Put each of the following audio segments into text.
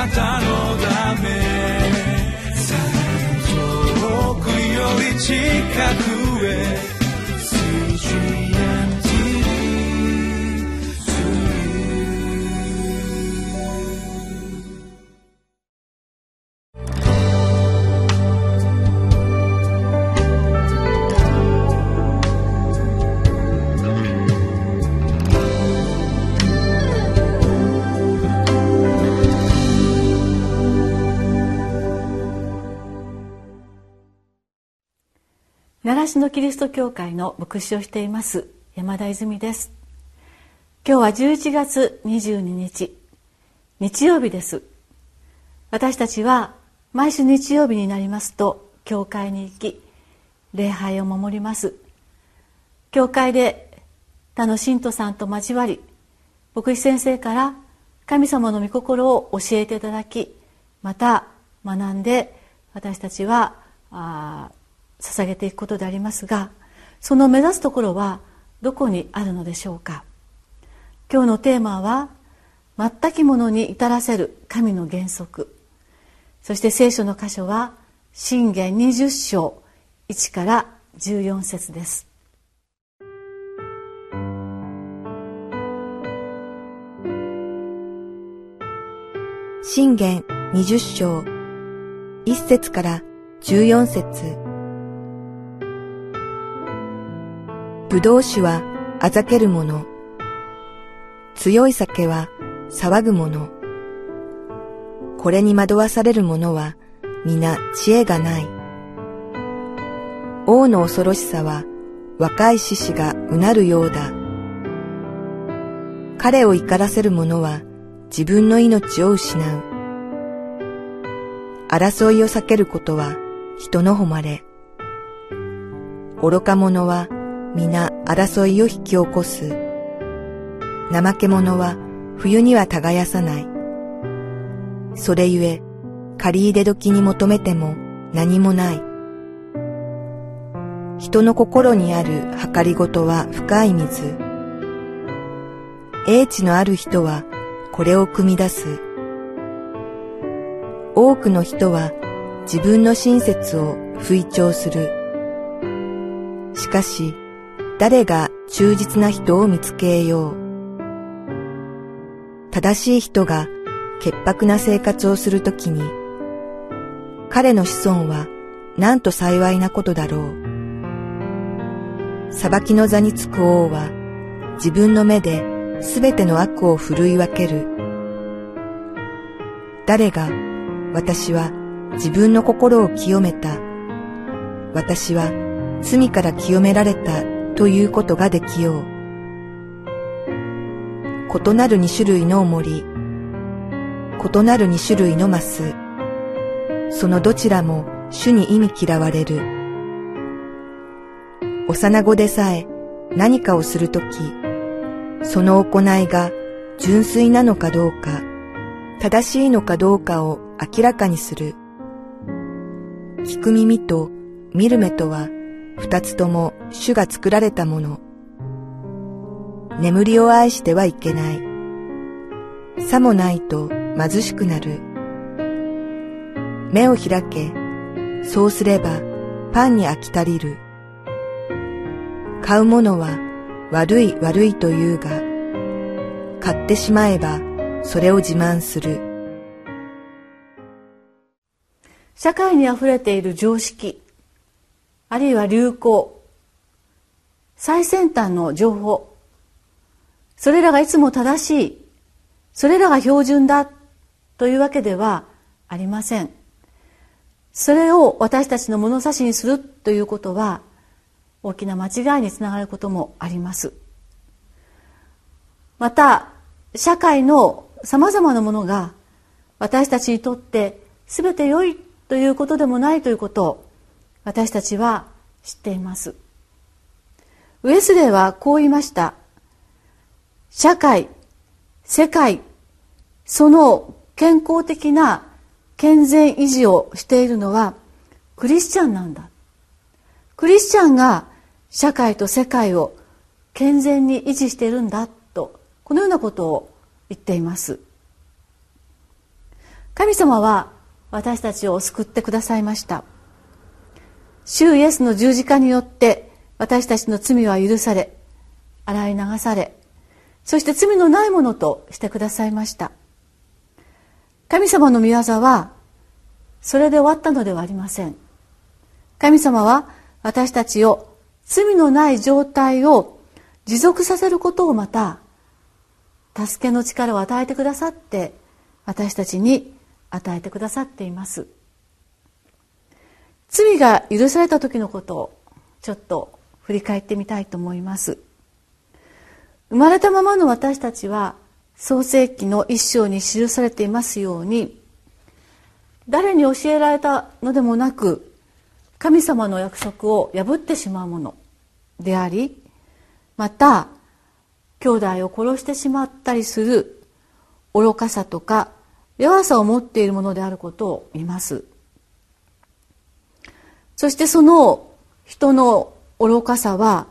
なたのため。遠くより近く。習志野キリスト教会の牧師をしています山田泉です。今日は11月22日日曜日です。私たちは毎週日曜日になりますと教会に行き礼拝を守ります。教会で他の信徒さんと交わり牧師先生から神様の御心を教えていただきまた学んで私たちはあ捧げていくことでありますがその目指すところはどこにあるのでしょうか？今日のテーマは「全きものに至らせる神の原則」そして聖書の箇所は「信玄20章1から14節です。信玄20章1節から14節。ぶどう酒はあざけるもの。強い酒は騒ぐもの。これに惑わされる者は皆知恵がない。王の恐ろしさは若い獅子がうなるようだ。彼を怒らせる者は自分の命を失う。争いを避けることは人の誉れ。愚か者は皆争いを引き起こす。怠け者は冬には耕さない。それゆえ、借り入れ時に求めても何もない。人の心にある計りごとは深い水。英知のある人はこれを汲み出す。多くの人は自分の親切を吹聴する。しかし、誰が忠実な人を見つけよう。正しい人が潔白な生活をするときに、彼の子孫はなんと幸いなことだろう。裁きの座につく王は自分の目ですべての悪を振るい分ける。誰が私は自分の心を清めた。私は罪から清められたということができよう。異なる二種類の重り、異なる二種類のマス、そのどちらも主に意味嫌われる。幼子でさえ何かをするとき、その行いが純粋なのかどうか、正しいのかどうかを明らかにする。聞く耳と見る目とは二つとも主が作られたもの。眠りを愛してはいけない。さもないと貧しくなる。目を開け、そうすればパンに飽き足りる。買うものは悪い悪いと言うが、買ってしまえばそれを自慢する。社会にあふれている常識あるいは流行。最先端の情報。それらがいつも正しい。それらが標準だ。というわけではありません。それを私たちの物差しにするということは大きな間違いにつながることもあります。また社会のさまざまなものが私たちにとって全て良いということでもないということを私たちは知っています。ウェスレーはこう言いました。社会世界その健康的な健全維持をしているのはクリスチャンなんだ。クリスチャンが社会と世界を健全に維持しているんだとこのようなことを言っています。神様は私たちを救ってくださいました。主イエスの十字架によって私たちの罪は許され洗い流されそして罪のないものとしてくださいました。神様の御業はそれで終わったのではありません。神様は私たちを罪のない状態を持続させることをまた助けの力を与えてくださって私たちに与えてくださっています。罪が許された時のことをちょっと振り返ってみたいと思います。生まれたままの私たちは創世記の一章に記されていますように誰に教えられたのでもなく神様の約束を破ってしまうものでありまた兄弟を殺してしまったりする愚かさとか弱さを持っているものであることを見ます。そしてその人の愚かさは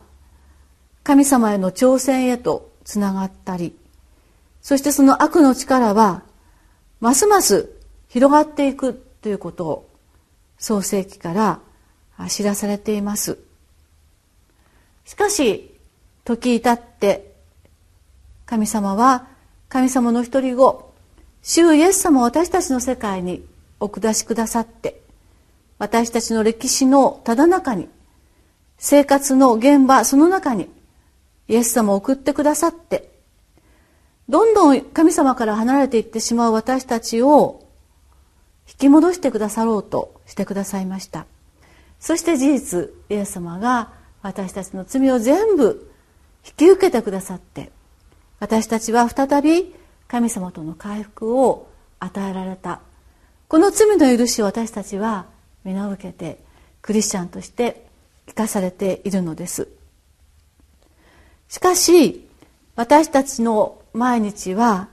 神様への挑戦へとつながったりそしてその悪の力はますます広がっていくということを創世記から知らされています。しかし時至って神様は神様の一人子主イエス様を私たちの世界にお下しくださって私たちの歴史のただ中に生活の現場その中にイエス様を送ってくださってどんどん神様から離れていってしまう私たちを引き戻してくださろうとしてくださいました。そして事実イエス様が私たちの罪を全部引き受けてくださって私たちは再び神様との回復を与えられた。この罪の許しを私たちは皆受けてクリスチャンとして生かされているのですしかし私たちの毎日は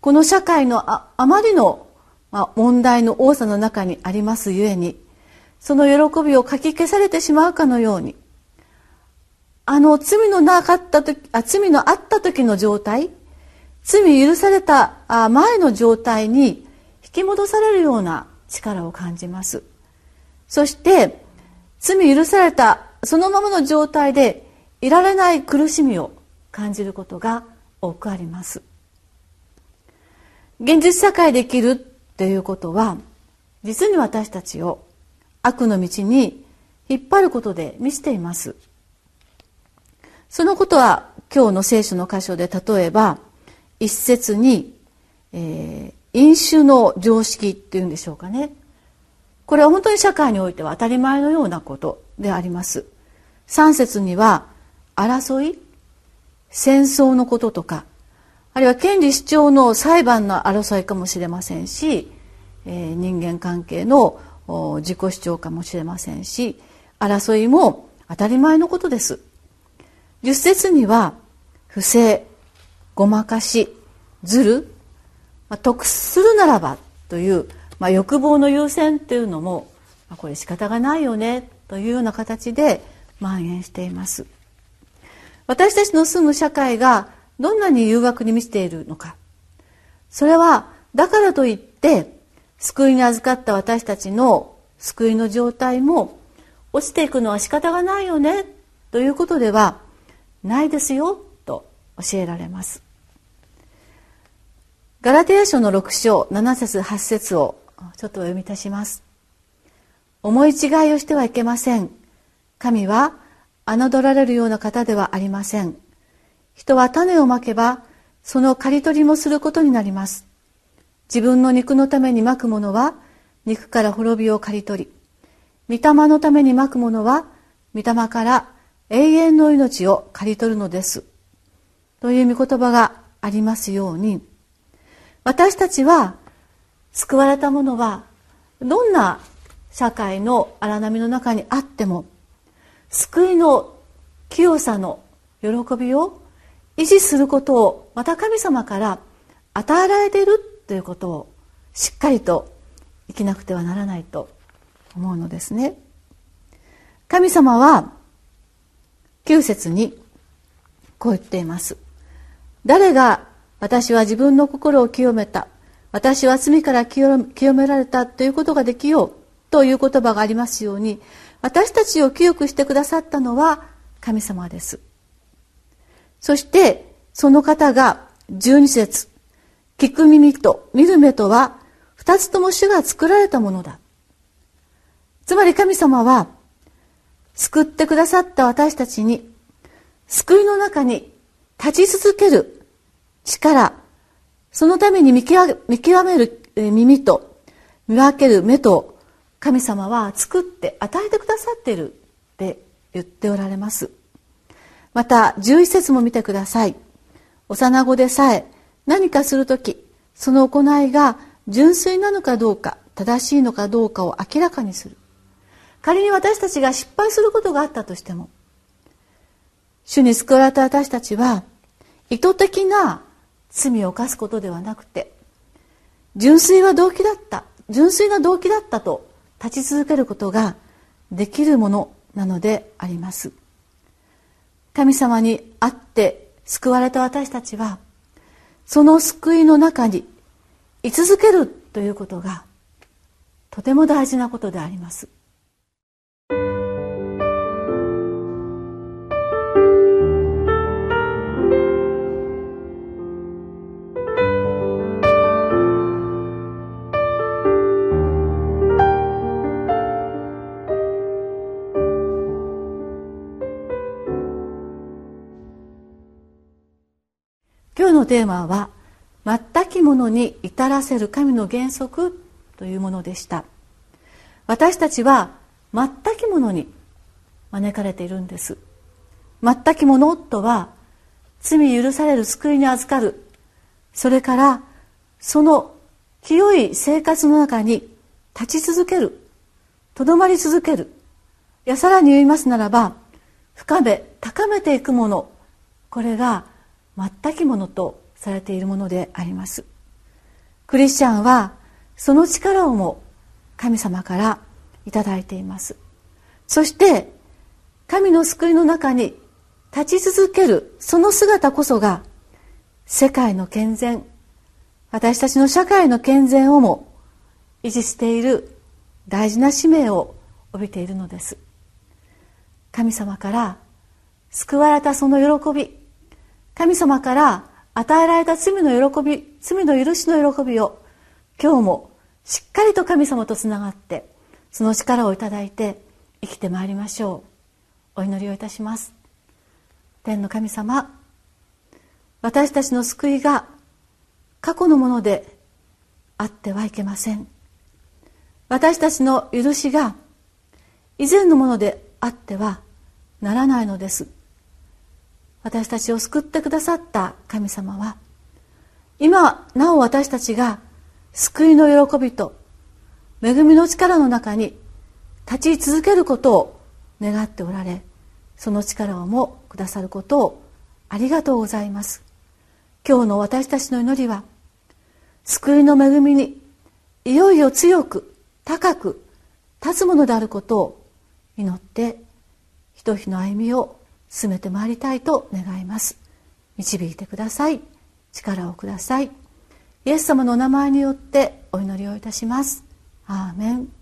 この社会のああまりの、まあ、問題の多さの中にありますゆえにその喜びをかき消されてしまうかのようにあの罪のなかった時あ罪のあった時の状態罪許された前の状態に引き戻されるような力を感じますそして罪許されたそのままの状態でいられない苦しみを感じることが多くあります。現実社会で生きるっていうことは実に私たちを悪の道に引っ張ることで満ちています。そのことは今日の聖書の箇所で例えば一節に、えー、飲酒の常識っていうんでしょうかね。これは本当に社会においては当たり前のようなことであります。3節には争い戦争のこととかあるいは権利主張の裁判の争いかもしれませんし、えー、人間関係の自己主張かもしれませんし争いも当たり前のことです。十節には不正ごまかしずる、まあ、得するならばという、まあ、欲望の優先っていうのも、まあ、これ仕方がないよねというような形で蔓延しています。私たちの住む社会がどんなに誘惑に満ちているのか。それはだからといって救いに預かった私たちの救いの状態も落ちていくのは仕方がないよねということではないですよと教えられます。ガラテヤ書の6章7節8節をちょっとお読みいたします。思い違いをしてはいけません。神は侮られるような方ではありません。人は種をまけばその刈り取りもすることになります。自分の肉のためにまくものは肉から滅びを刈り取り御霊のためにまくものは御霊から永遠の命を刈り取るのです。という御言葉がありますように私たちは救われたものはどんな社会の荒波の中にあっても救いの清さの喜びを維持することをまた神様から与えられているということをしっかりと生きなくてはならないと思うのですね。神様は9節にこう言っています。誰が私は自分の心を清めた私は罪から清められたということができようという言葉がありますように私たちを清くしてくださったのは神様です。そしてその方が12節聞く耳と見る目とは二つとも主が作られたものだ。つまり神様は救ってくださった私たちに救いの中に立ち続ける力そのために見極める耳と見分ける目と神様は作って与えてくださっているって言っておられます。また11節も見てください。幼子でさえ何かするときその行いが純粋なのかどうか正しいのかどうかを明らかにする。仮に私たちが失敗することがあったとしても主に救われた私たちは意図的な罪を犯すことではなくて純粋は動機だった純粋な動機だったと立ち続けることができるものなのであります。神様に会って救われた私たちはその救いの中に居続けるということがとても大事なことであります。テーマは「全きものに至らせる神の原則」というものでした。私たちは全きものに招かれているんです。全きものとは罪許される救いに預かる。それからその清い生活の中に立ち続ける。とどまり続ける。やさらに言いますならば深め高めていくもの。これが全きものとされているものであります。クリスチャンはその力をも神様からいただいています。そして神の救いの中に立ち続けるその姿こそが世界の健全私たちの社会の健全をも維持している大事な使命を帯びているのです。神様から救われたその喜び神様から与えられた罪の喜び罪の許しの喜びを今日もしっかりと神様とつながってその力をいただいて生きてまいりましょう。お祈りをいたします。天の神様私たちの救いが過去のものであってはいけません。私たちの許しが以前のものであってはならないのです。私たちを救ってくださった神様は今なお私たちが救いの喜びと恵みの力の中に立ち続けることを願っておられその力をもくださることをありがとうございます。今日の私たちの祈りは救いの恵みにいよいよ強く高く立つものであることを祈ってひと日の歩みを進めてまいりたいと願います。導いてください。力をください。イエス様のお名前によってお祈りをいたします。アーメン。